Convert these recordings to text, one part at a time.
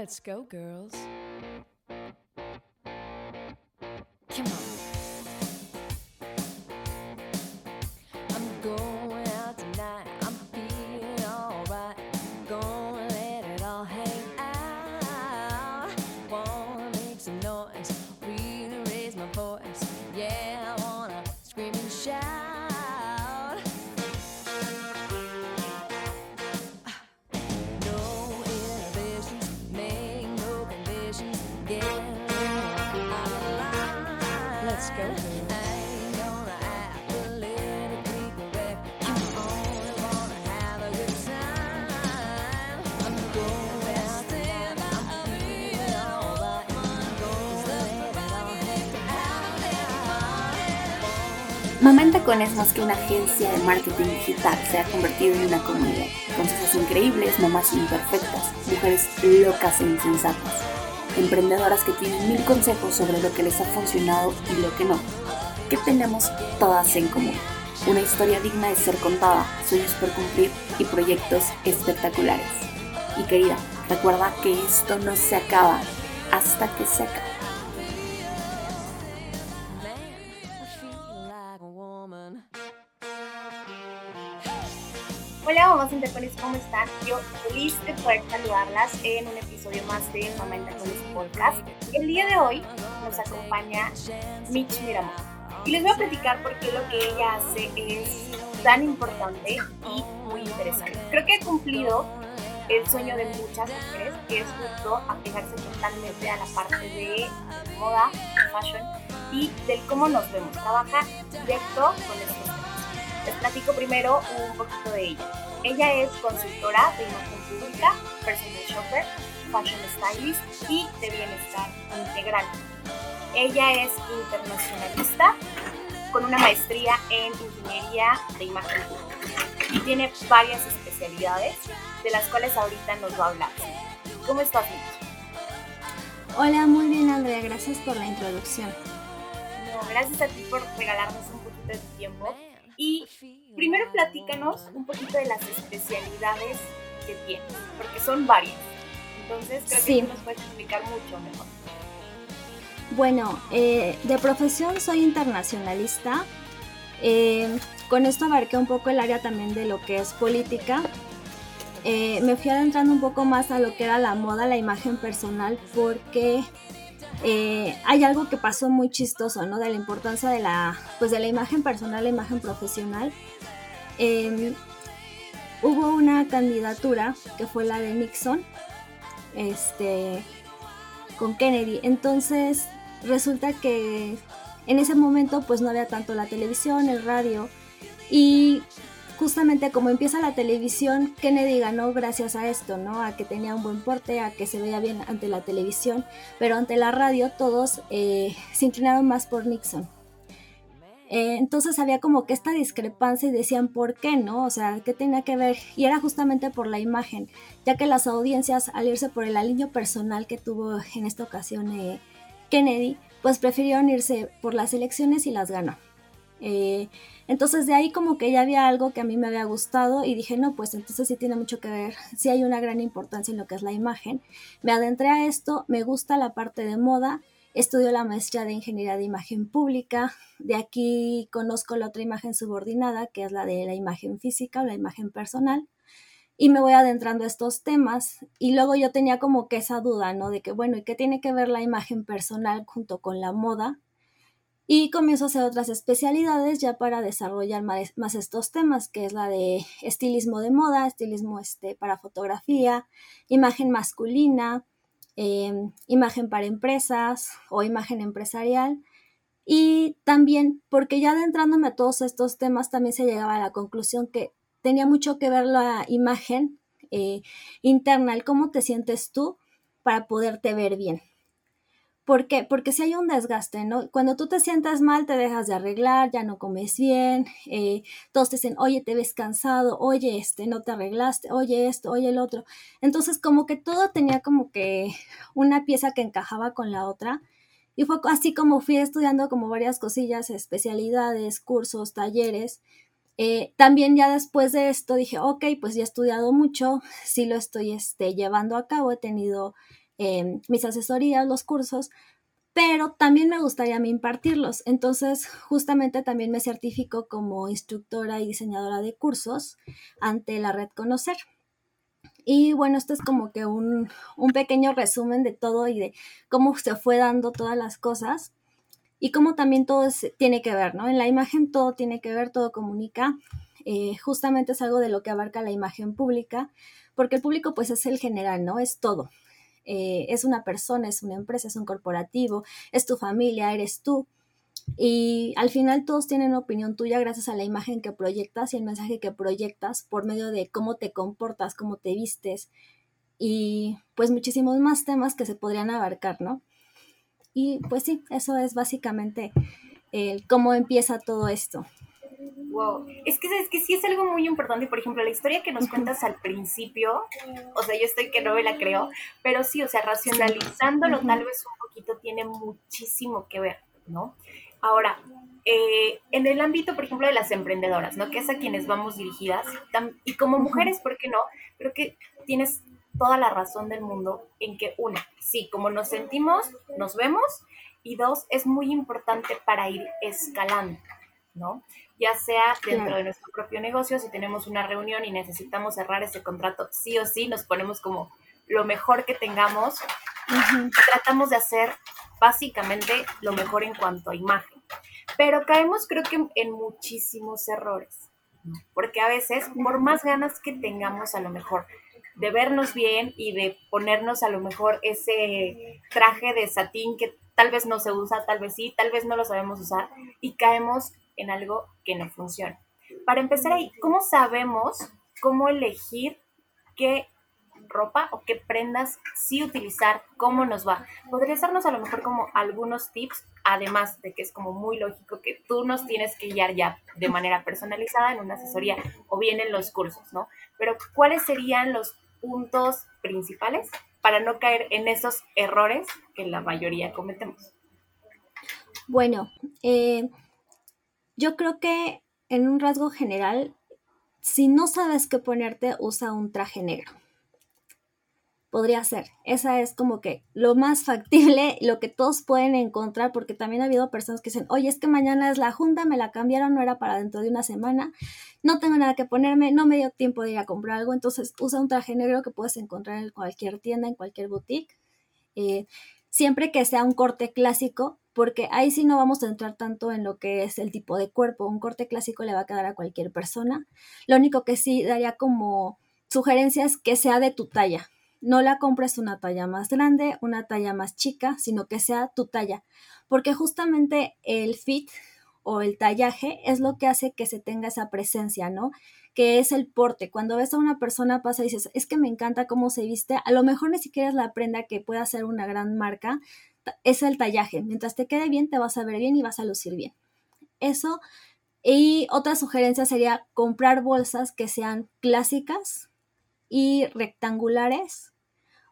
Let's go, girls. Tacón es más que una agencia de marketing digital, se ha convertido en una comunidad. Consejos increíbles, mamás imperfectas, mujeres locas e insensatas. Emprendedoras que tienen mil consejos sobre lo que les ha funcionado y lo que no. ¿Qué tenemos todas en común? Una historia digna de ser contada, sueños por cumplir y proyectos espectaculares. Y querida, recuerda que esto no se acaba hasta que se acabe. Mamás tacones, ¿cómo están? Yo feliz de poder saludarlas en un episodio más de Mamá en Tacones Podcast. El día de hoy nos acompaña Mitch Miramón y les voy a platicar por qué lo que ella hace es tan importante y muy interesante. Creo que ha cumplido el sueño de muchas mujeres, que es justo apegarse totalmente a la parte de moda, fashion y del cómo nos vemos. Trabaja directo con temas. Les platico primero un poquito de ella. Ella es consultora de imagen pública, personal shopper, fashion stylist y de bienestar integral. Ella es internacionalista con una maestría en ingeniería de imagen pública y tiene varias especialidades de las cuales ahorita nos va a hablar. ¿Cómo estás, Mitch? Hola, muy bien Andrea, gracias por la introducción. No, gracias a ti por regalarnos un poquito de tu tiempo. Y primero platícanos un poquito de las especialidades que tienes, porque son varias. Entonces creo Sí. que nos puedes explicar mucho mejor. Bueno, eh, de profesión soy internacionalista. Eh, con esto abarqué un poco el área también de lo que es política. Eh, me fui adentrando un poco más a lo que era la moda, la imagen personal, porque eh, hay algo que pasó muy chistoso, ¿no? De la importancia de la, pues de la imagen personal, la imagen profesional. Eh, hubo una candidatura que fue la de Nixon, este, con Kennedy. Entonces resulta que en ese momento pues no había tanto la televisión, el radio y justamente como empieza la televisión, Kennedy ganó gracias a esto, ¿no? A que tenía un buen porte, a que se veía bien ante la televisión, pero ante la radio todos eh, se inclinaron más por Nixon. Eh, entonces había como que esta discrepancia y decían, ¿por qué no? O sea, ¿qué tenía que ver? Y era justamente por la imagen, ya que las audiencias, al irse por el alineo personal que tuvo en esta ocasión eh, Kennedy, pues prefirieron irse por las elecciones y las ganó. Entonces de ahí como que ya había algo que a mí me había gustado y dije, no, pues entonces sí tiene mucho que ver, sí hay una gran importancia en lo que es la imagen. Me adentré a esto, me gusta la parte de moda, estudio la maestría de ingeniería de imagen pública, de aquí conozco la otra imagen subordinada, que es la de la imagen física o la imagen personal y me voy adentrando a estos temas y luego yo tenía como que esa duda, ¿no? De que, bueno, ¿y qué tiene que ver la imagen personal junto con la moda? Y comienzo a hacer otras especialidades ya para desarrollar más, estos temas, que es la de estilismo de moda, estilismo este, para fotografía, imagen masculina, eh, imagen para empresas o imagen empresarial. Y también, porque ya adentrándome a todos estos temas, también se llegaba a la conclusión que tenía mucho que ver la imagen eh, interna, el cómo te sientes tú para poderte ver bien. ¿Por qué? Porque si hay un desgaste, ¿no? Cuando tú te sientas mal, te dejas de arreglar, ya no comes bien, eh, todos te dicen, oye, te ves cansado, oye, este, no te arreglaste, oye esto, oye el otro. Entonces, como que todo tenía como que una pieza que encajaba con la otra. Y fue así como fui estudiando como varias cosillas, especialidades, cursos, talleres. Eh, también ya después de esto dije, ok, pues ya he estudiado mucho, sí lo estoy este, llevando a cabo, he tenido em, mis asesorías, los cursos, pero también me gustaría a mí impartirlos. Entonces, justamente también me certifico como instructora y diseñadora de cursos ante la red Conocer. Y bueno, esto es como que un, pequeño resumen de todo y de cómo se fue dando todas las cosas y cómo también todo tiene que ver, ¿no? En la imagen todo tiene que ver, todo comunica. Eh, justamente es algo de lo que abarca la imagen pública, porque el público pues es el general, ¿no? Es todo. Eh, es una persona, es una empresa, es un corporativo, es tu familia, eres tú. Y al final todos tienen opinión tuya gracias a la imagen que proyectas y el mensaje que proyectas por medio de cómo te comportas, cómo te vistes y pues muchísimos más temas que se podrían abarcar, ¿no? Y pues sí, eso es básicamente cómo empieza todo esto. Wow, es que es que sí es algo muy importante, por ejemplo, la historia que nos cuentas al principio, o sea, yo estoy que no me la creo, pero sí, o sea, racionalizándolo tal vez un poquito tiene muchísimo que ver, ¿no? Ahora, eh, en el ámbito, por ejemplo, de las emprendedoras, ¿no? Que es a quienes vamos dirigidas, y como mujeres, ¿por qué no? Creo que tienes toda la razón del mundo en que, una, sí, como nos sentimos, nos vemos, y dos, es muy importante para ir escalando, ¿no? Ya sea dentro de nuestro propio negocio, si tenemos una reunión y necesitamos cerrar ese contrato, sí o sí, nos ponemos como lo mejor que tengamos, tratamos de hacer básicamente lo mejor en cuanto a imagen. Pero caemos creo que en muchísimos errores, porque a veces, por más ganas que tengamos a lo mejor de vernos bien y de ponernos a lo mejor ese traje de satín que tal vez no se usa, tal vez sí, tal vez no lo sabemos usar y caemos en algo que no funciona. Para empezar ahí, ¿cómo sabemos cómo elegir qué ropa o qué prendas sí utilizar, cómo nos va? Podrías darnos a lo mejor como algunos tips, además de que es como muy lógico que tú nos tienes que guiar ya de manera personalizada en una asesoría o bien en los cursos, ¿no? Pero ¿cuáles serían los puntos principales para no caer en esos errores que la mayoría cometemos? Bueno, eh, yo creo que en un rasgo general, si no sabes qué ponerte, usa un traje negro. Podría ser. Esa es como que lo más factible, lo que todos pueden encontrar, porque también ha habido personas que dicen, oye, es que mañana es la junta, me la cambiaron, no era para dentro de una semana, no tengo nada que ponerme, no me dio tiempo de ir a comprar algo, entonces usa un traje negro que puedes encontrar en cualquier tienda, en cualquier boutique, eh, siempre que sea un corte clásico, porque ahí sí no vamos a entrar tanto en lo que es el tipo de cuerpo, un corte clásico le va a quedar a cualquier persona, lo único que sí daría como sugerencias que sea de tu talla, no la compres una talla más grande, una talla más chica, sino que sea tu talla, porque justamente el fit o el tallaje es lo que hace que se tenga esa presencia, ¿no? Que es el porte. Cuando ves a una persona pasa y dices, es que me encanta cómo se viste, a lo mejor ni siquiera es la prenda que pueda ser una gran marca, es el tallaje. Mientras te quede bien, te vas a ver bien y vas a lucir bien. Eso. Y otra sugerencia sería comprar bolsas que sean clásicas y rectangulares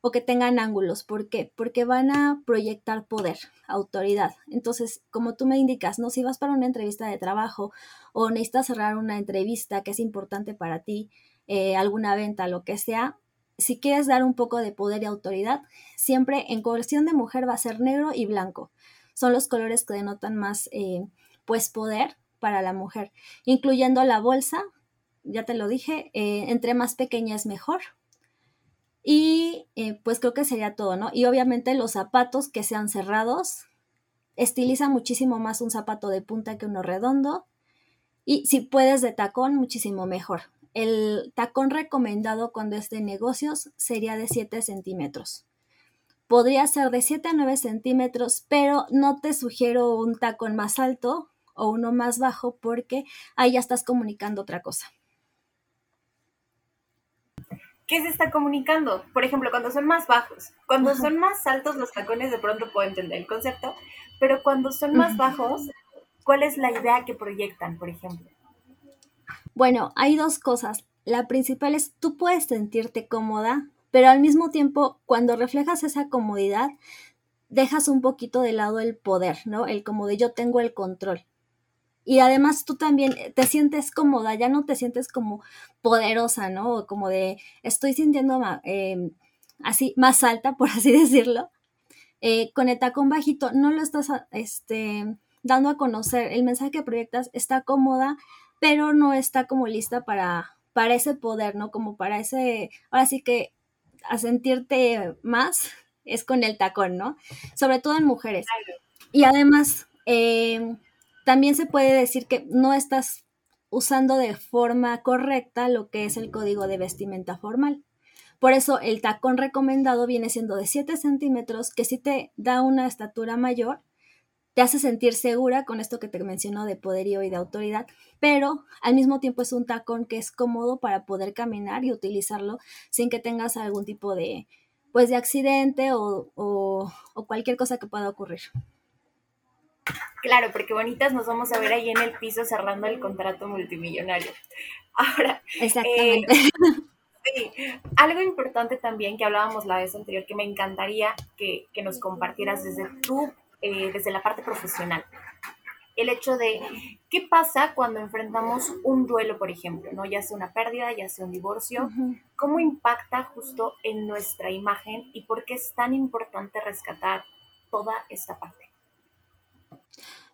o que tengan ángulos. ¿Por qué? Porque van a proyectar poder, autoridad. Entonces, como tú me indicas, ¿no? Si vas para una entrevista de trabajo o necesitas cerrar una entrevista que es importante para ti, eh, alguna venta, lo que sea, si quieres dar un poco de poder y autoridad, siempre en cuestión de mujer va a ser negro y blanco. Son los colores que denotan más, eh, pues, poder para la mujer, incluyendo la bolsa, ya te lo dije, eh, entre más pequeña es mejor, y eh, pues creo que sería todo, ¿no? Y obviamente los zapatos que sean cerrados, estiliza muchísimo más un zapato de punta que uno redondo. Y si puedes de tacón, muchísimo mejor. El tacón recomendado cuando es de negocios sería de 7 centímetros. Podría ser de 7 a 9 centímetros, pero no te sugiero un tacón más alto o uno más bajo porque ahí ya estás comunicando otra cosa. ¿qué se está comunicando? Por ejemplo, cuando son más bajos, cuando son más altos los tacones de pronto puedo entender el concepto, pero cuando son más bajos, ¿cuál es la idea que proyectan, por ejemplo? Bueno, hay dos cosas. La principal es tú puedes sentirte cómoda, pero al mismo tiempo, cuando reflejas esa comodidad, dejas un poquito de lado el poder, ¿no? El como de yo tengo el control y además tú también eh, te sientes cómoda, ya no te sientes como poderosa, ¿no? O como de estoy sintiendo em, así más alta, por así decirlo, eh, con el tacón bajito no lo estás este, dando a conocer. El mensaje que proyectas está cómoda, pero no está como lista para, para ese poder, ¿no? Como para ese, ahora sí que a sentirte más es con el tacón, ¿no? Sobre todo en mujeres. Y además, eh, también se puede decir que no estás usando de forma correcta lo que es el código de vestimenta formal. Por eso el tacón recomendado viene siendo de 7 centímetros, que si te da una estatura mayor, te hace sentir segura con esto que te menciono de poderío y de autoridad, pero al mismo tiempo es un tacón que es cómodo para poder caminar y utilizarlo sin que tengas algún tipo de, pues, de accidente o, o, o cualquier cosa que pueda ocurrir. Claro, porque bonitas nos vamos a ver ahí en el piso cerrando el contrato multimillonario. Ahora, Exactamente. Eh, sí, algo importante también que hablábamos la vez anterior que me encantaría que, que nos compartieras desde tú, eh, desde la parte profesional. El hecho de qué pasa cuando enfrentamos un duelo, por ejemplo, ¿no? Ya sea una pérdida, ya sea un divorcio, uh -huh. ¿cómo impacta justo en nuestra imagen y por qué es tan importante rescatar toda esta parte?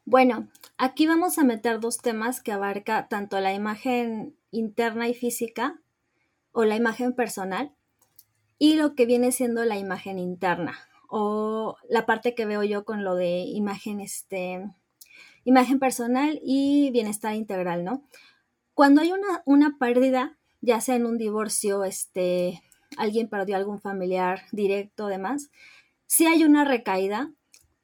Bueno, aquí vamos a meter dos temas que abarca tanto la imagen interna y física o la imagen personal y lo que viene siendo la imagen interna o la parte que veo yo con lo de imagen este imagen personal y bienestar integral, ¿no? Cuando hay una, una pérdida, ya sea en un divorcio, este, alguien perdió algún familiar directo, demás, sí hay una recaída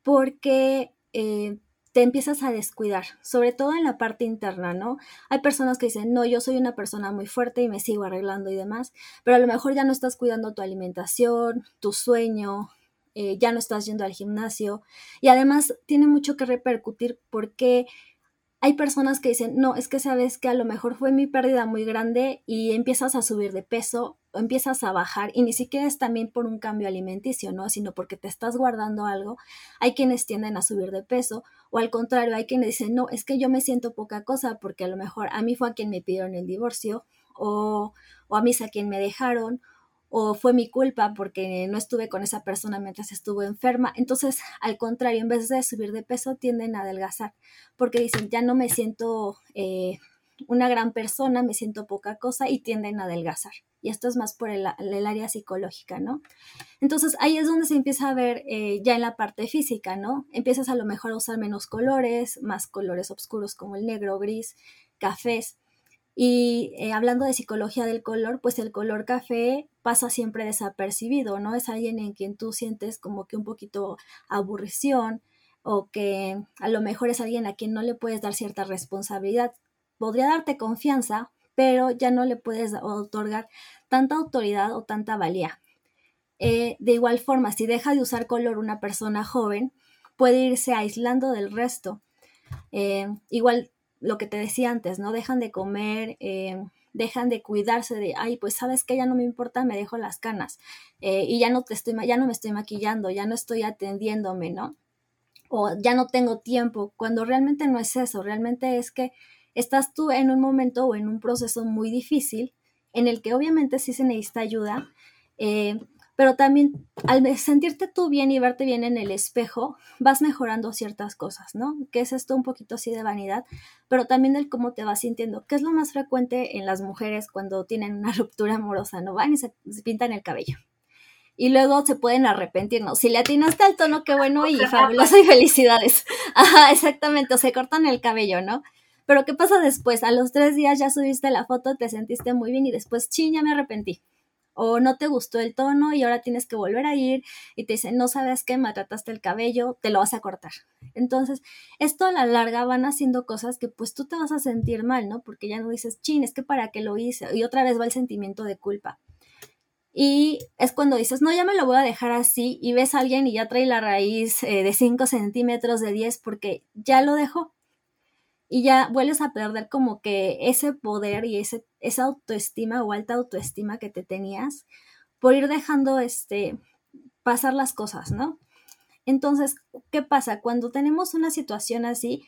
porque eh, te empiezas a descuidar, sobre todo en la parte interna, ¿no? Hay personas que dicen, no, yo soy una persona muy fuerte y me sigo arreglando y demás, pero a lo mejor ya no estás cuidando tu alimentación, tu sueño, eh, ya no estás yendo al gimnasio y además tiene mucho que repercutir porque hay personas que dicen, no, es que sabes que a lo mejor fue mi pérdida muy grande y empiezas a subir de peso o empiezas a bajar y ni siquiera es también por un cambio alimenticio, ¿no? Sino porque te estás guardando algo. Hay quienes tienden a subir de peso o al contrario, hay quienes dicen, no, es que yo me siento poca cosa porque a lo mejor a mí fue a quien me pidieron el divorcio o, o a mí es a quien me dejaron o fue mi culpa porque no estuve con esa persona mientras estuvo enferma. Entonces, al contrario, en vez de subir de peso, tienden a adelgazar porque dicen, ya no me siento eh, una gran persona, me siento poca cosa y tienden a adelgazar. Y esto es más por el, área psicológica, ¿no? Entonces, ahí es donde se empieza a ver eh, ya en la parte física, ¿no? Empiezas a lo mejor a usar menos colores, más colores oscuros como el negro, gris, cafés. Y eh, hablando de psicología del color, pues el color café pasa siempre desapercibido, ¿no? Es alguien en quien tú sientes como que un poquito aburrición o que a lo mejor es alguien a quien no le puedes dar cierta responsabilidad. Podría darte confianza, pero ya no le puedes otorgar tanta autoridad o tanta valía. Eh, de igual forma, si deja de usar color una persona joven, puede irse aislando del resto. Eh, igual lo que te decía antes, ¿no? Dejan de comer, eh, dejan de cuidarse de, ay, pues sabes que ya no me importa, me dejo las canas eh, y ya no, te estoy, ya no me estoy maquillando, ya no estoy atendiéndome, ¿no? O ya no tengo tiempo, cuando realmente no es eso, realmente es que estás tú en un momento o en un proceso muy difícil en el que obviamente sí se necesita ayuda, eh, pero también al sentirte tú bien y verte bien en el espejo, vas mejorando ciertas cosas, ¿no? Que es esto un poquito así de vanidad, pero también del cómo te vas sintiendo, que es lo más frecuente en las mujeres cuando tienen una ruptura amorosa, ¿no? Van y se, se pintan el cabello. Y luego se pueden arrepentir, ¿no? Si le atinaste al tono, qué bueno y fabuloso y felicidades. Ajá, exactamente, o se cortan el cabello, ¿no? Pero ¿qué pasa después? A los tres días ya subiste la foto, te sentiste muy bien y después, ching, ya me arrepentí o no te gustó el tono y ahora tienes que volver a ir y te dicen, no sabes qué, maltrataste el cabello, te lo vas a cortar. Entonces, esto a la larga van haciendo cosas que pues tú te vas a sentir mal, ¿no? Porque ya no dices, chin, es que para qué lo hice. Y otra vez va el sentimiento de culpa. Y es cuando dices, no, ya me lo voy a dejar así y ves a alguien y ya trae la raíz eh, de 5 centímetros, de 10, porque ya lo dejó y ya vuelves a perder como que ese poder y ese, esa autoestima o alta autoestima que te tenías por ir dejando este, pasar las cosas, ¿no? Entonces, ¿qué pasa? Cuando tenemos una situación así,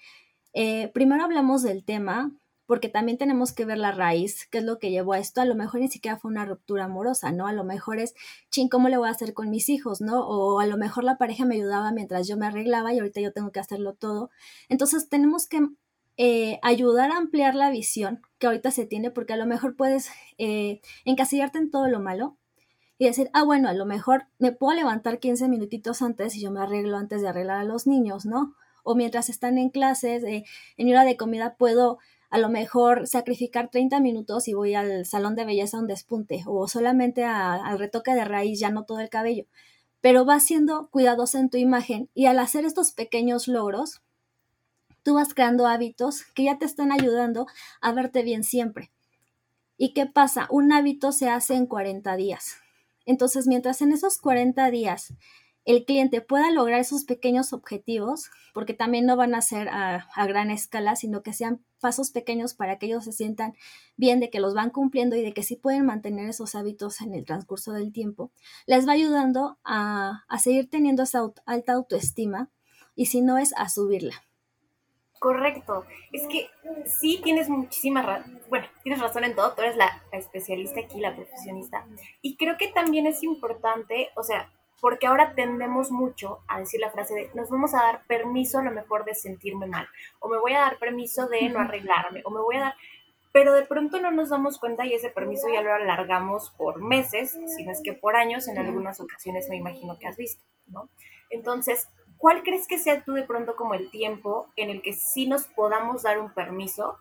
eh, primero hablamos del tema, porque también tenemos que ver la raíz, qué es lo que llevó a esto. A lo mejor ni siquiera fue una ruptura amorosa, ¿no? A lo mejor es, ching, ¿cómo le voy a hacer con mis hijos, ¿no? O a lo mejor la pareja me ayudaba mientras yo me arreglaba y ahorita yo tengo que hacerlo todo. Entonces tenemos que eh, ayudar a ampliar la visión que ahorita se tiene, porque a lo mejor puedes eh, encasillarte en todo lo malo y decir, ah, bueno, a lo mejor me puedo levantar 15 minutitos antes y yo me arreglo antes de arreglar a los niños, ¿no? O mientras están en clases, eh, en hora de comida, puedo a lo mejor sacrificar 30 minutos y voy al salón de belleza a un despunte o solamente al retoque de raíz, ya no todo el cabello. Pero vas siendo cuidadosa en tu imagen y al hacer estos pequeños logros, tú vas creando hábitos que ya te están ayudando a verte bien siempre. ¿Y qué pasa? Un hábito se hace en 40 días. Entonces, mientras en esos 40 días el cliente pueda lograr esos pequeños objetivos, porque también no van a ser a, gran escala, sino que sean pasos pequeños para que ellos se sientan bien de que los van cumpliendo y de que sí pueden mantener esos hábitos en el transcurso del tiempo, les va ayudando a, a seguir teniendo esa alta autoestima y si no es a subirla. Correcto. Es que sí tienes muchísima razón. Bueno, tienes razón en todo. Tú eres la, especialista aquí, la profesionista. Y creo que también es importante, o sea, porque ahora tendemos mucho a decir la frase de nos vamos a dar permiso a lo mejor de sentirme mal, o me voy a dar permiso de no arreglarme, o me voy a dar, pero de pronto no nos damos cuenta y ese permiso ya lo alargamos por meses, si no es que por años, en algunas ocasiones me imagino que has visto, ¿no? Entonces, ¿cuál crees que sea tú de pronto como el tiempo en el que sí nos podamos dar un permiso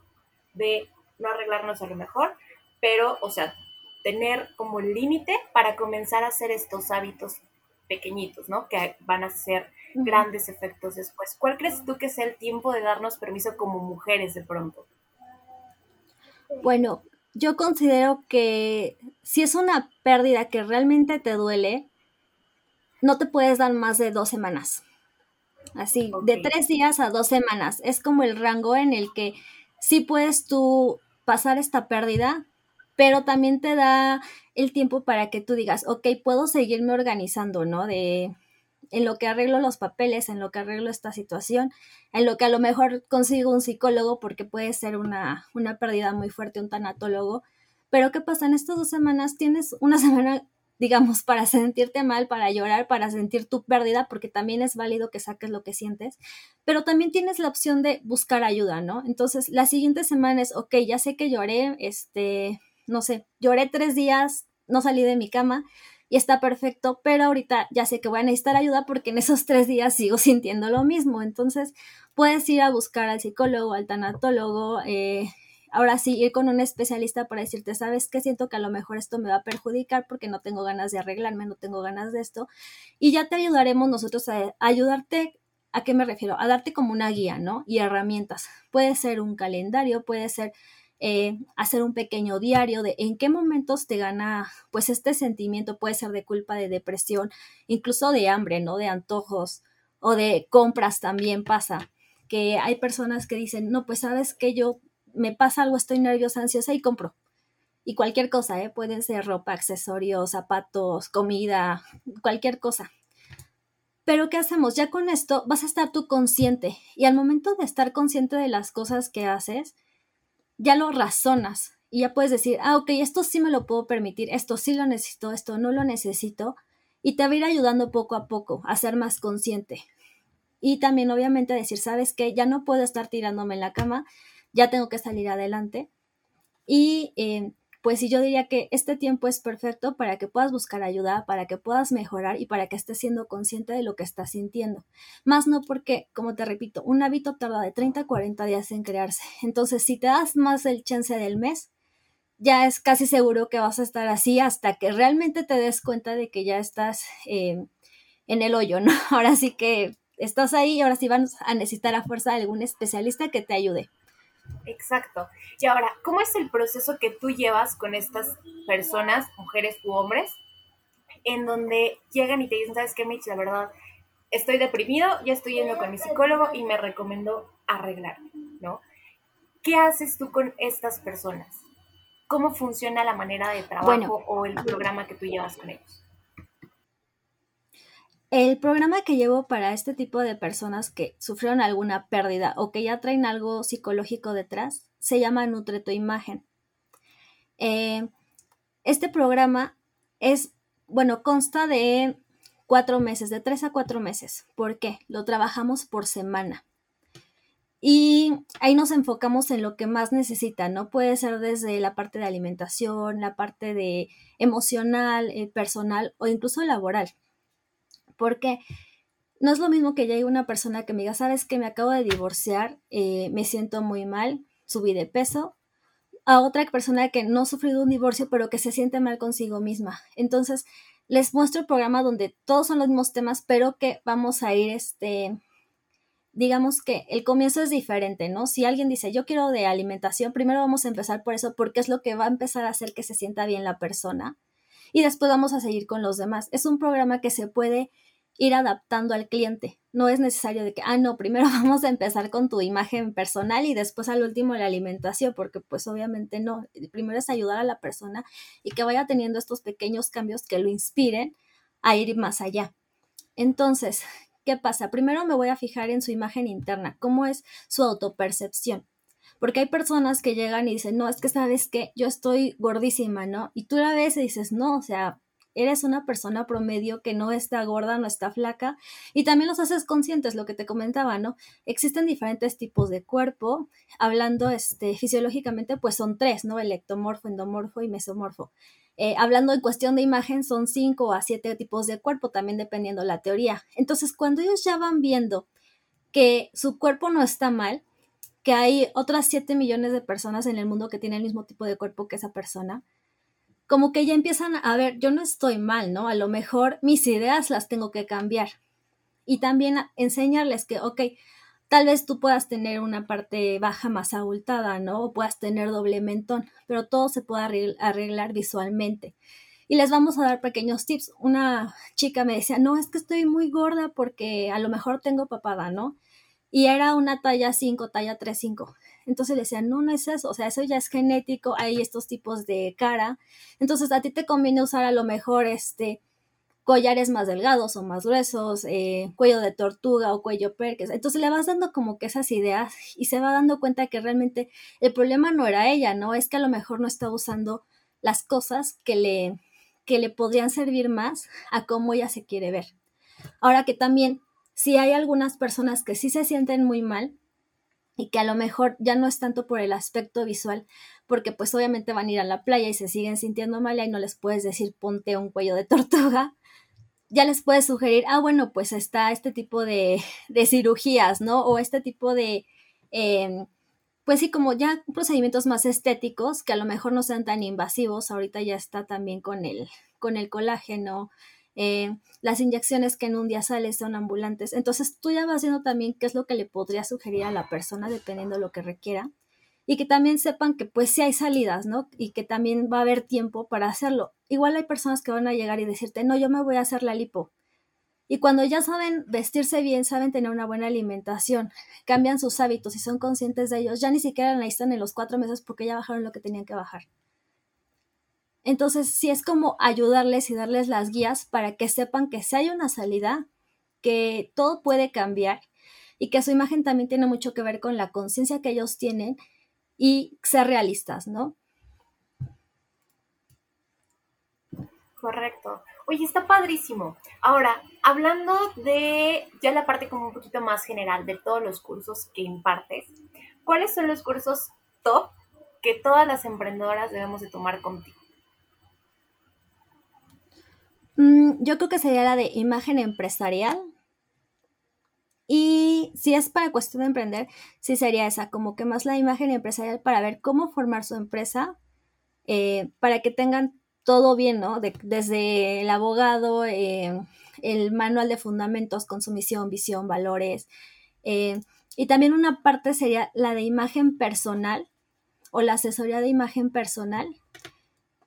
de no arreglarnos a lo mejor, pero, o sea, tener como el límite para comenzar a hacer estos hábitos pequeñitos, ¿no? Que van a ser grandes efectos después. ¿Cuál crees tú que sea el tiempo de darnos permiso como mujeres de pronto? Bueno, yo considero que si es una pérdida que realmente te duele, no te puedes dar más de dos semanas. Así, de tres días a dos semanas. Es como el rango en el que sí puedes tú pasar esta pérdida, pero también te da el tiempo para que tú digas, ok, puedo seguirme organizando, ¿no? De en lo que arreglo los papeles, en lo que arreglo esta situación, en lo que a lo mejor consigo un psicólogo porque puede ser una, una pérdida muy fuerte, un tanatólogo. Pero ¿qué pasa? En estas dos semanas tienes una semana digamos, para sentirte mal, para llorar, para sentir tu pérdida, porque también es válido que saques lo que sientes, pero también tienes la opción de buscar ayuda, ¿no? Entonces, la siguiente semana es, ok, ya sé que lloré, este, no sé, lloré tres días, no salí de mi cama y está perfecto, pero ahorita ya sé que voy a necesitar ayuda porque en esos tres días sigo sintiendo lo mismo, entonces puedes ir a buscar al psicólogo, al tanatólogo, eh, ahora sí ir con un especialista para decirte, sabes que siento que a lo mejor esto me va a perjudicar porque no tengo ganas de arreglarme, no tengo ganas de esto, y ya te ayudaremos nosotros a, ayudarte. ¿A qué me refiero? A darte como una guía, ¿no? Y herramientas. Puede ser un calendario, puede ser eh, hacer un pequeño diario de en qué momentos te gana pues este sentimiento, puede ser de culpa, de depresión, incluso de hambre, ¿no? De antojos o de compras también pasa, que hay personas que dicen, no, pues sabes que yo me pasa algo, estoy nerviosa, ansiosa y compro. Y cualquier cosa, ¿eh? pueden ser ropa, accesorios, zapatos, comida, cualquier cosa. Pero ¿qué hacemos? Ya con esto vas a estar tú consciente y al momento de estar consciente de las cosas que haces, ya lo razonas y ya puedes decir, ah, ok, esto sí me lo puedo permitir, esto sí lo necesito, esto no lo necesito y te va a ir ayudando poco a poco a ser más consciente. Y también obviamente decir, sabes que ya no puedo estar tirándome en la cama, ya tengo que salir adelante. Y eh, pues yo diría que este tiempo es perfecto para que puedas buscar ayuda, para que puedas mejorar y para que estés siendo consciente de lo que estás sintiendo. Más no porque, como te repito, un hábito tarda de 30 a 40 días en crearse. Entonces, si te das más el chance del mes, ya es casi seguro que vas a estar así hasta que realmente te des cuenta de que ya estás eh, en el hoyo, ¿no? Ahora sí que estás ahí y ahora sí vas a necesitar a fuerza de algún especialista que te ayude. Exacto. Y ahora, ¿cómo es el proceso que tú llevas con estas personas, mujeres u hombres, en donde llegan y te dicen, ¿sabes qué, Mitch? La verdad, estoy deprimido, ya estoy yendo con mi psicólogo y me recomendó arreglarme, ¿no? ¿Qué haces tú con estas personas? ¿Cómo funciona la manera de trabajo o el programa que tú llevas con ellos? El programa que llevo para este tipo de personas que sufrieron alguna pérdida o que ya traen algo psicológico detrás se llama Nutre tu imagen. Eh, este programa es, bueno, consta de cuatro meses, de tres a cuatro meses. ¿Por qué? Lo trabajamos por semana. Y ahí nos enfocamos en lo que más necesita, ¿no? Puede ser desde la parte de alimentación, la parte de emocional, eh, personal o incluso laboral porque no es lo mismo que llegue una persona que me diga, sabes que me acabo de divorciar, eh, me siento muy mal, subí de peso, a otra persona que no ha sufrido un divorcio, pero que se siente mal consigo misma. Entonces, les muestro el programa donde todos son los mismos temas, pero que vamos a ir, este, digamos que el comienzo es diferente, ¿no? Si alguien dice, yo quiero de alimentación, primero vamos a empezar por eso, porque es lo que va a empezar a hacer que se sienta bien la persona. Y después vamos a seguir con los demás. Es un programa que se puede ir adaptando al cliente. No es necesario de que, ah, no, primero vamos a empezar con tu imagen personal y después al último la alimentación, porque pues obviamente no. Primero es ayudar a la persona y que vaya teniendo estos pequeños cambios que lo inspiren a ir más allá. Entonces, ¿qué pasa? Primero me voy a fijar en su imagen interna, cómo es su autopercepción. Porque hay personas que llegan y dicen, no, es que sabes que yo estoy gordísima, ¿no? Y tú la ves y dices, no, o sea, eres una persona promedio que no está gorda, no está flaca, y también los haces conscientes, lo que te comentaba, ¿no? Existen diferentes tipos de cuerpo, hablando este, fisiológicamente, pues son tres, ¿no? El ectomorfo, endomorfo y mesomorfo. Eh, hablando en cuestión de imagen, son cinco a siete tipos de cuerpo, también dependiendo la teoría. Entonces, cuando ellos ya van viendo que su cuerpo no está mal, que hay otras siete millones de personas en el mundo que tienen el mismo tipo de cuerpo que esa persona, como que ya empiezan a ver, yo no estoy mal, ¿no? A lo mejor mis ideas las tengo que cambiar. Y también enseñarles que, ok, tal vez tú puedas tener una parte baja más abultada, ¿no? O puedas tener doble mentón, pero todo se puede arreglar visualmente. Y les vamos a dar pequeños tips. Una chica me decía, no, es que estoy muy gorda porque a lo mejor tengo papada, ¿no? Y era una talla 5, talla 3, 5. Entonces le decían, no, no es eso, o sea, eso ya es genético, hay estos tipos de cara. Entonces a ti te conviene usar a lo mejor este collares más delgados o más gruesos, eh, cuello de tortuga o cuello perques. Entonces le vas dando como que esas ideas y se va dando cuenta que realmente el problema no era ella, ¿no? Es que a lo mejor no está usando las cosas que le, que le podrían servir más a cómo ella se quiere ver. Ahora que también, si hay algunas personas que sí se sienten muy mal, y que a lo mejor ya no es tanto por el aspecto visual, porque pues obviamente van a ir a la playa y se siguen sintiendo mal y no les puedes decir ponte un cuello de tortuga, ya les puedes sugerir, ah, bueno, pues está este tipo de, de cirugías, ¿no? O este tipo de, em, pues sí, como ya procedimientos más estéticos que a lo mejor no sean tan invasivos, ahorita ya está también con el, con el colágeno, eh, las inyecciones que en un día sales son ambulantes. Entonces tú ya vas viendo también qué es lo que le podría sugerir a la persona dependiendo de lo que requiera. Y que también sepan que pues sí hay salidas, ¿no? Y que también va a haber tiempo para hacerlo. Igual hay personas que van a llegar y decirte, no, yo me voy a hacer la lipo. Y cuando ya saben vestirse bien, saben tener una buena alimentación, cambian sus hábitos y son conscientes de ellos, ya ni siquiera necesitan en los cuatro meses porque ya bajaron lo que tenían que bajar. Entonces, sí es como ayudarles y darles las guías para que sepan que si hay una salida, que todo puede cambiar y que su imagen también tiene mucho que ver con la conciencia que ellos tienen y ser realistas, ¿no? Correcto. Oye, está padrísimo. Ahora, hablando de ya la parte como un poquito más general de todos los cursos que impartes, ¿cuáles son los cursos top que todas las emprendedoras debemos de tomar contigo? Mm, yo creo que sería la de imagen empresarial. Y si es para cuestión de emprender, sí sería esa, como que más la imagen empresarial para ver cómo formar su empresa, eh, para que tengan todo bien, ¿no? desde el abogado, eh, el manual de fundamentos con su misión, visión, valores. Eh, y también una parte sería la de imagen personal o la asesoría de imagen personal,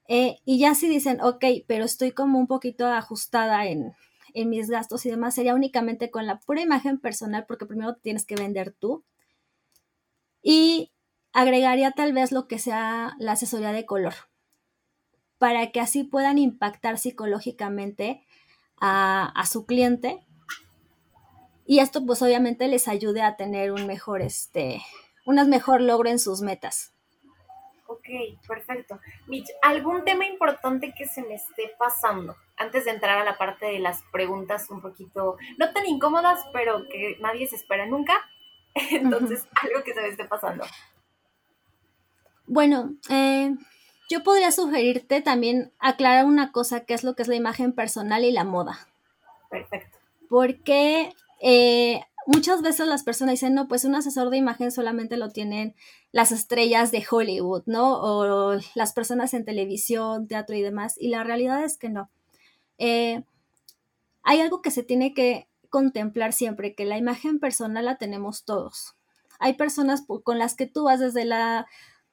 eh, y ya si dicen, ok, pero estoy como un poquito ajustada en, en mis gastos y demás, sería únicamente con la pura imagen personal, porque primero tienes que vender tú. Y agregaría tal vez lo que sea la asesoría de color, para que así puedan impactar psicológicamente a, a su cliente y esto pues obviamente les ayude a tener un mejor, este, un mejor logro en sus metas. Ok, perfecto. Mitch, ¿algún tema importante que se me esté pasando? Antes de entrar a la parte de las preguntas un poquito, no tan incómodas, pero que nadie se espera nunca. Entonces, algo que se me esté pasando. Bueno, eh, yo podría sugerirte también aclarar una cosa, que es lo que es la imagen personal y la moda. Perfecto. Porque eh, muchas veces las personas dicen, no, pues un asesor de imagen solamente lo tienen las estrellas de Hollywood, ¿no? O las personas en televisión, teatro y demás. Y la realidad es que no. Eh, hay algo que se tiene que contemplar siempre, que la imagen personal la tenemos todos. Hay personas con las que tú vas desde la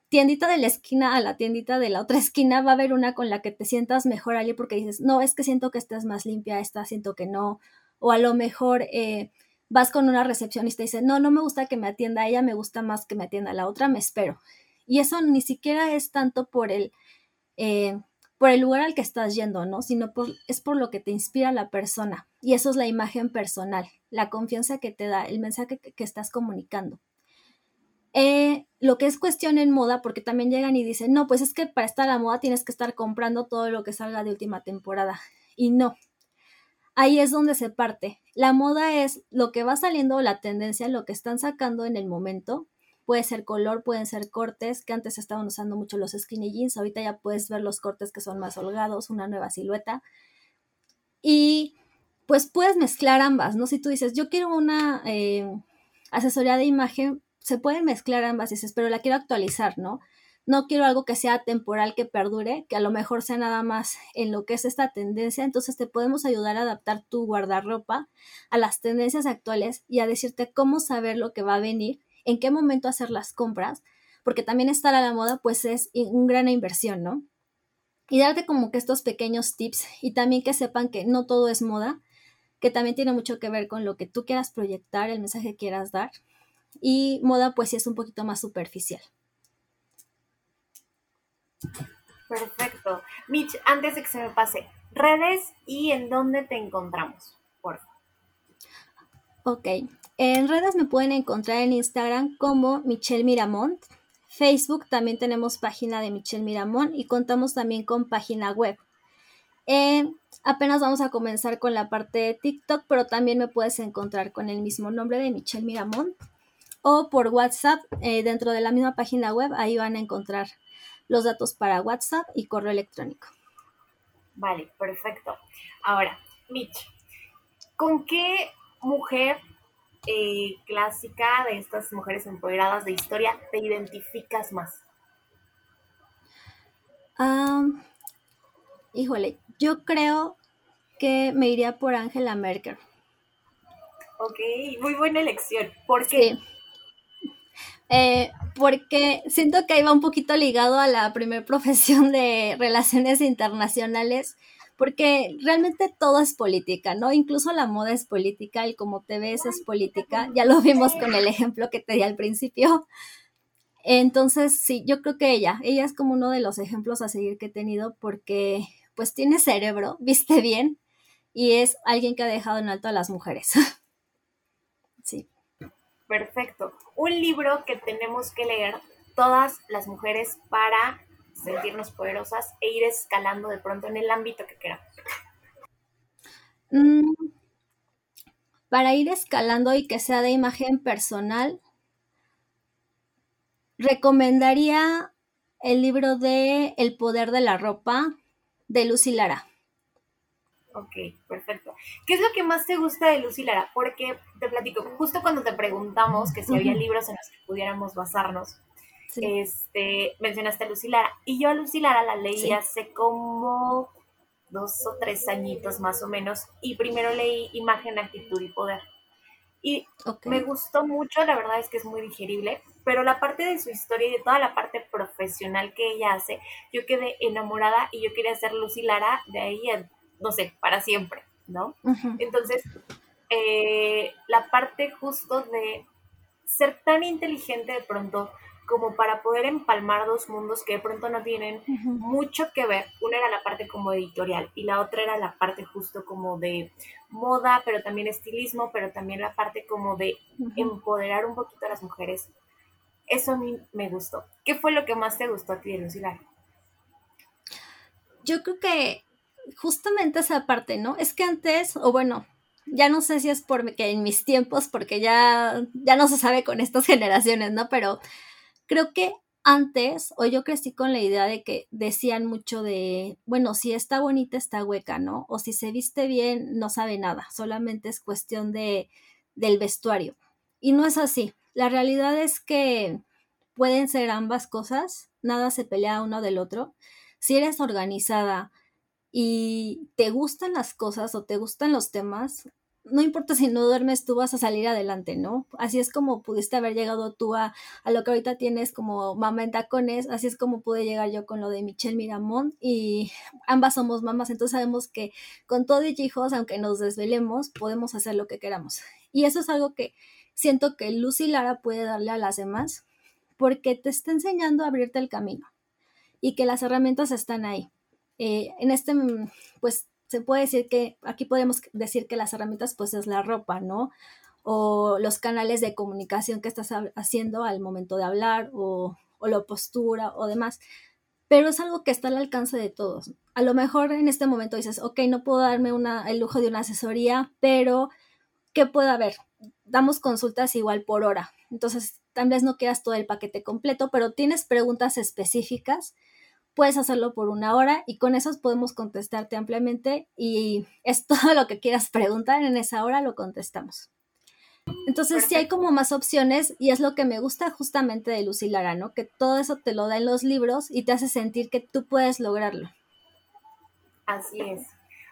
tiendita de la esquina a la tiendita de la otra esquina, va a haber una con la que te sientas mejor allí porque dices, no, es que siento que estás más limpia, esta siento que no. O a lo mejor eh, vas con una recepcionista y dice, no, no me gusta que me atienda ella, me gusta más que me atienda la otra, me espero. Y eso ni siquiera es tanto por el, eh, por el lugar al que estás yendo, ¿no? Sino por, es por lo que te inspira la persona. Y eso es la imagen personal, la confianza que te da, el mensaje que, estás comunicando. Eh, lo que es cuestión en moda, porque también llegan y dicen, no, pues es que para estar a la moda tienes que estar comprando todo lo que salga de última temporada. Y no, ahí es donde se parte. La moda es lo que va saliendo, la tendencia, lo que están sacando en el momento. Puede ser color, pueden ser cortes, que antes estaban usando mucho los skinny jeans, ahorita ya puedes ver los cortes que son más holgados, una nueva silueta. Y pues puedes mezclar ambas, ¿no? Si tú dices, yo quiero una eh, asesoría de imagen, se pueden mezclar ambas, dices, pero la quiero actualizar, ¿no? No quiero algo que sea temporal, que perdure, que a lo mejor sea nada más en lo que es esta tendencia, entonces te podemos ayudar a adaptar tu guardarropa a las tendencias actuales y a decirte cómo saber lo que va a venir, en qué momento hacer las compras, porque también estar a la moda pues es una gran inversión, ¿no? Y darte como que estos pequeños tips y también que sepan que no todo es moda, que también tiene mucho que ver con lo que tú quieras proyectar, el mensaje que quieras dar. Y moda pues sí es un poquito más superficial. Perfecto. Mitch, antes de que se me pase, redes y en dónde te encontramos, por favor. Ok. En redes me pueden encontrar en Instagram como Michelle Miramont. Facebook también tenemos página de Michelle Miramont y contamos también con página web. Eh, apenas vamos a comenzar con la parte de TikTok, pero también me puedes encontrar con el mismo nombre de Michelle Miramont. O por WhatsApp, eh, dentro de la misma página web, ahí van a encontrar los datos para WhatsApp y correo electrónico. Vale, perfecto. Ahora, Mitch, ¿con qué mujer eh, clásica de estas mujeres empoderadas de historia te identificas más? híjole, yo creo que me iría por Angela Merkel. Ok, muy buena elección. ¿Por qué? Eh, porque siento que iba un poquito ligado a la primera profesión de relaciones internacionales, porque realmente todo es política, ¿no? Incluso la moda es política, el cómo te ves es política, ya lo vimos con el ejemplo que te di al principio. Entonces, sí, yo creo que ella, ella es como uno de los ejemplos a seguir que he tenido porque pues tiene cerebro, viste bien y es alguien que ha dejado en alto a las mujeres. sí. Perfecto. Un libro que tenemos que leer todas las mujeres para sentirnos poderosas e ir escalando de pronto en el ámbito que queramos. Mm, para ir escalando y que sea de imagen personal, recomendaría el libro de El poder de la ropa de Lucy Lara. Ok, perfecto. ¿Qué es lo que más te gusta de Lucy Lara? Porque te platico, justo cuando te preguntamos que si había libros en los que pudiéramos basarnos, este, mencionaste a Lucy Lara. Y yo a Lucy Lara la leí hace como dos o tres añitos más o menos. Y primero leí Imagen, Actitud y Poder. Y me gustó mucho, la verdad es que es muy digerible, pero la parte de su historia y de toda la parte profesional que ella hace, yo quedé enamorada y yo quería ser Lucy Lara de ahí en no sé, para siempre, ¿no? Entonces, eh, la parte justo de ser tan inteligente de pronto como para poder empalmar dos mundos que de pronto no tienen mucho que ver. Una era la parte como editorial y la otra era la parte justo como de moda, pero también estilismo, pero también la parte como de empoderar un poquito a las mujeres. Eso a mí me gustó. ¿Qué fue lo que más te gustó a ti de Lucila? Yo creo que justamente esa parte, ¿no? Es que antes, o bueno, ya no sé si es porque en mis tiempos, porque ya, ya no se sabe con estas generaciones, ¿no? Pero creo que antes, o yo crecí con la idea de que decían mucho de, bueno, si está bonita, está hueca, ¿no? O si se viste bien, no sabe nada, solamente es cuestión de, del vestuario. Y no es así. La realidad es que pueden ser ambas cosas, nada se pelea uno del otro. Si eres organizada y te gustan las cosas o te gustan los temas, no importa si no duermes, tú vas a salir adelante, ¿no? Así es como pudiste haber llegado tú a, a lo que ahorita tienes como mamá en tacones, así es como pude llegar yo con lo de Michelle Miramont y ambas somos mamás, entonces sabemos que con todo y hijos, aunque nos desvelemos, podemos hacer lo que queramos. Y eso es algo que siento que Lucy Lara puede darle a las demás porque te está enseñando a abrirte el camino y que las herramientas están ahí. Eh, en este, pues se puede decir que aquí podemos decir que las herramientas pues es la ropa, ¿no? O los canales de comunicación que estás haciendo al momento de hablar o, o la postura o demás. Pero es algo que está al alcance de todos. A lo mejor en este momento dices, ok, no puedo darme una, el lujo de una asesoría, pero ¿qué puede haber? Damos consultas igual por hora. Entonces, tal vez no quieras todo el paquete completo, pero tienes preguntas específicas puedes hacerlo por una hora y con esas podemos contestarte ampliamente y es todo lo que quieras preguntar en esa hora lo contestamos. Entonces Perfecto. sí hay como más opciones y es lo que me gusta justamente de Lucy Lara, ¿no? Que todo eso te lo da en los libros y te hace sentir que tú puedes lograrlo. Así es.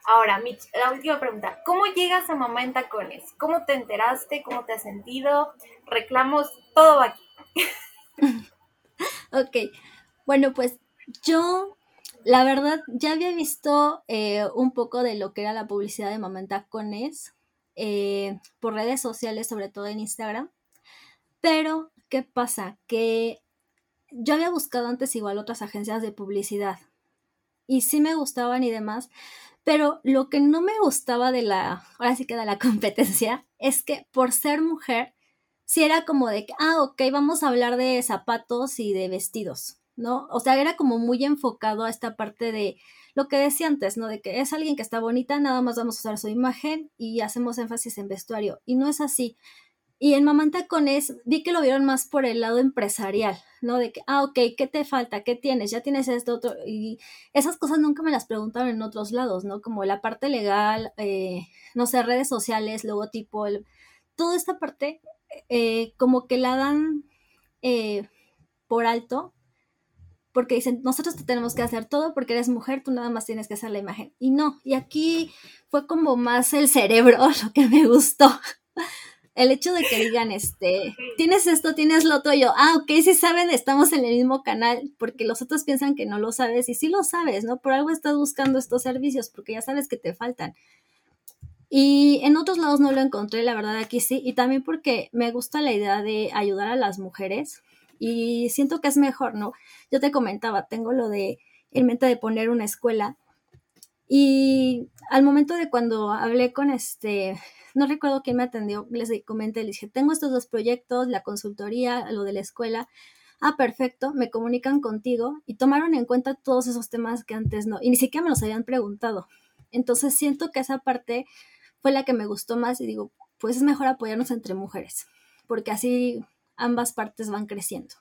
Ahora, Mitch, la última pregunta. ¿Cómo llegas a Mamá en Tacones? ¿Cómo te enteraste? ¿Cómo te has sentido? Reclamos, todo va aquí. ok. Bueno, pues yo, la verdad, ya había visto eh, un poco de lo que era la publicidad de Mamá en Tacones eh, por redes sociales, sobre todo en Instagram. Pero, ¿qué pasa? Que yo había buscado antes igual otras agencias de publicidad y sí me gustaban y demás, pero lo que no me gustaba de la, ahora sí que de la competencia, es que por ser mujer, sí era como de ah, ok, vamos a hablar de zapatos y de vestidos. ¿No? O sea, era como muy enfocado a esta parte de lo que decía antes, ¿no? De que es alguien que está bonita, nada más vamos a usar su imagen y hacemos énfasis en vestuario. Y no es así. Y en Mamá en Tacones vi que lo vieron más por el lado empresarial, ¿no? De que, ah, ok, ¿qué te falta? ¿Qué tienes? Ya tienes esto, otro. Y esas cosas nunca me las preguntaron en otros lados, ¿no? Como la parte legal, eh, no sé, redes sociales, logotipo, el, toda esta parte, eh, como que la dan eh, por alto porque dicen, nosotros te tenemos que hacer todo porque eres mujer, tú nada más tienes que hacer la imagen. Y no, y aquí fue como más el cerebro lo que me gustó. El hecho de que digan, este, tienes esto, tienes lo otro, yo, ah, ok, sí saben, estamos en el mismo canal, porque los otros piensan que no lo sabes, y sí lo sabes, ¿no? Por algo estás buscando estos servicios, porque ya sabes que te faltan. Y en otros lados no lo encontré, la verdad, aquí sí, y también porque me gusta la idea de ayudar a las mujeres, y siento que es mejor, ¿no? Yo te comentaba, tengo lo de en mente de poner una escuela y al momento de cuando hablé con este, no recuerdo quién me atendió, les comenté, les dije, tengo estos dos proyectos, la consultoría, lo de la escuela. Ah, perfecto, me comunican contigo y tomaron en cuenta todos esos temas que antes no, y ni siquiera me los habían preguntado. Entonces siento que esa parte fue la que me gustó más y digo, pues es mejor apoyarnos entre mujeres, porque así ambas partes van creciendo.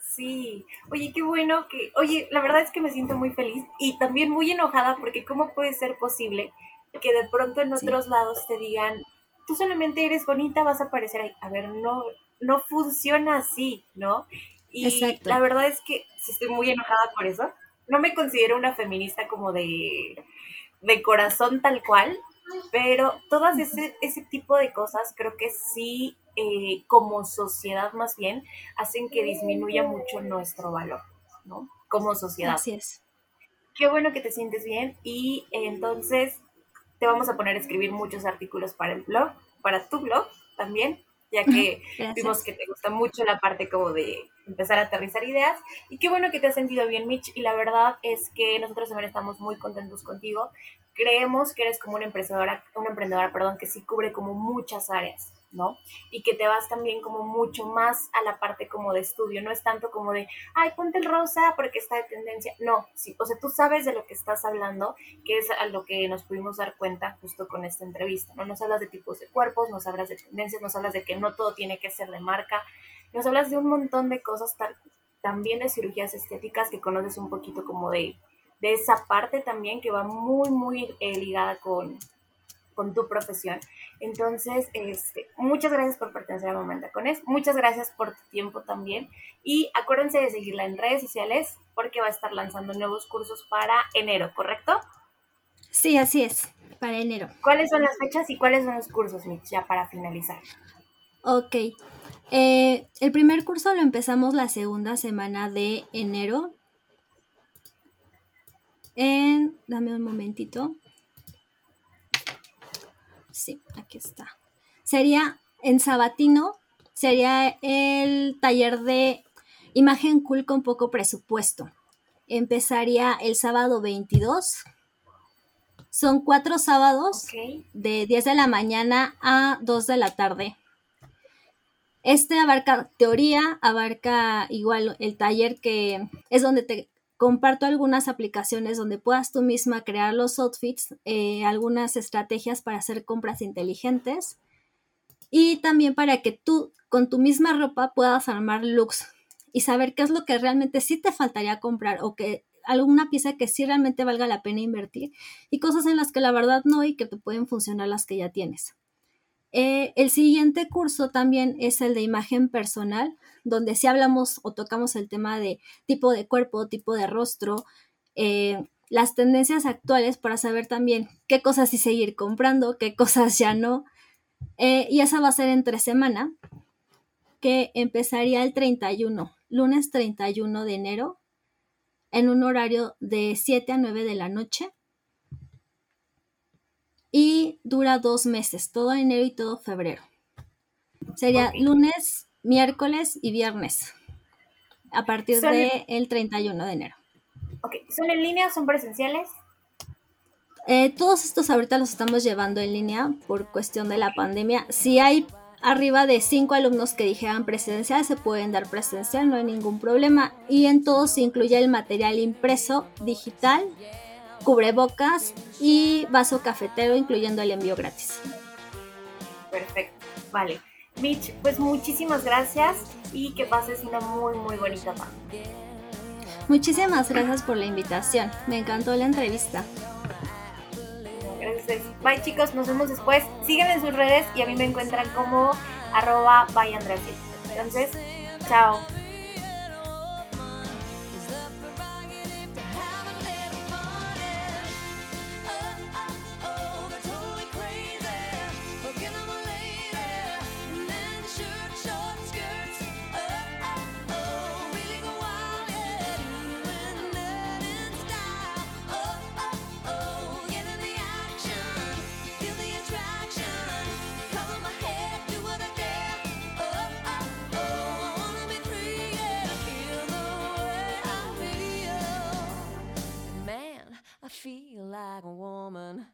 Sí, oye, qué bueno que, oye, la verdad es que me siento muy feliz y también muy enojada porque cómo puede ser posible que de pronto en otros sí. lados te digan, tú solamente eres bonita, vas a aparecer ahí. A ver, no, no funciona así, ¿no? Y Exacto. la verdad es que sí estoy muy enojada por eso. No me considero una feminista como de, de corazón tal cual, pero todas ese, ese tipo de cosas creo que sí, eh, como sociedad más bien, hacen que disminuya mucho nuestro valor, ¿no? Como sociedad. Así es. Qué bueno que te sientes bien y entonces te vamos a poner a escribir muchos artículos para el blog, para tu blog también. ya que Gracias. vimos que te gusta mucho la parte como de empezar a aterrizar ideas. Y qué bueno que te has sentido bien, Mitch. Y la verdad es que nosotros también estamos muy contentos contigo. Creemos que eres como una emprendedora, una emprendedora, perdón, que sí cubre como muchas áreas, ¿no? Y que te vas también como mucho más a la parte como de estudio. No es tanto como de, ay, ponte el rosa porque está de tendencia. No, sí, o sea, tú sabes de lo que estás hablando, que es a lo que nos pudimos dar cuenta justo con esta entrevista, ¿no? Nos hablas de tipos de cuerpos, nos hablas de tendencias, nos hablas de que no todo tiene que ser de marca, nos hablas de un montón de cosas, también de cirugías estéticas que conoces un poquito como de, de esa parte también que va muy, muy eh, ligada con, con tu profesión. Entonces, este, muchas gracias por pertenecer a Mamá Tacones, muchas gracias por tu tiempo también y acuérdense de seguirla en redes sociales porque va a estar lanzando nuevos cursos para enero, ¿correcto? Sí, así es, para enero. ¿Cuáles son las fechas y cuáles son los cursos, Mitch, ya para finalizar? Ok. Eh, el primer curso lo empezamos la segunda semana de enero. En, dame un momentito. Sí, aquí está. Sería en Sabatino, sería el taller de imagen cool con poco presupuesto. Empezaría el sábado 22. Son cuatro sábados de 10 de la mañana a 2 de la tarde. Este abarca teoría, abarca igual el taller que es donde te comparto algunas aplicaciones donde puedas tú misma crear los outfits, eh, algunas estrategias para hacer compras inteligentes y también para que tú con tu misma ropa puedas armar looks y saber qué es lo que realmente sí te faltaría comprar o que alguna pieza que sí realmente valga la pena invertir y cosas en las que la verdad no y que te pueden funcionar las que ya tienes. Eh, el siguiente curso también es el de imagen personal, donde sí hablamos o tocamos el tema de tipo de cuerpo, tipo de rostro, eh, las tendencias actuales para saber también qué cosas sí seguir comprando, qué cosas ya no. Eh, y esa va a ser entre semana, que empezaría el 31, lunes 31 de enero, en un horario de 7 a 9 de la noche y dura dos meses, todo enero y todo febrero. Sería lunes, miércoles y viernes, a partir del 31 de enero. Ok, ¿son en línea? ¿Son presenciales? Eh, todos estos ahorita los estamos llevando en línea por cuestión de la pandemia. Si hay arriba de cinco alumnos que dijeran presencial, se pueden dar presencial, no hay ningún problema. Y en todos se incluye el material impreso, digital, cubrebocas y vaso cafetero, incluyendo el envío gratis. Perfecto, vale. Mitch, pues muchísimas gracias y que pases una muy, muy bonita tarde. Muchísimas gracias por la invitación. Me encantó la entrevista. Gracias. Bye chicos, nos vemos después. Síganme en sus redes y a mí me encuentran como arroba. Entonces, chao. Feel like a woman.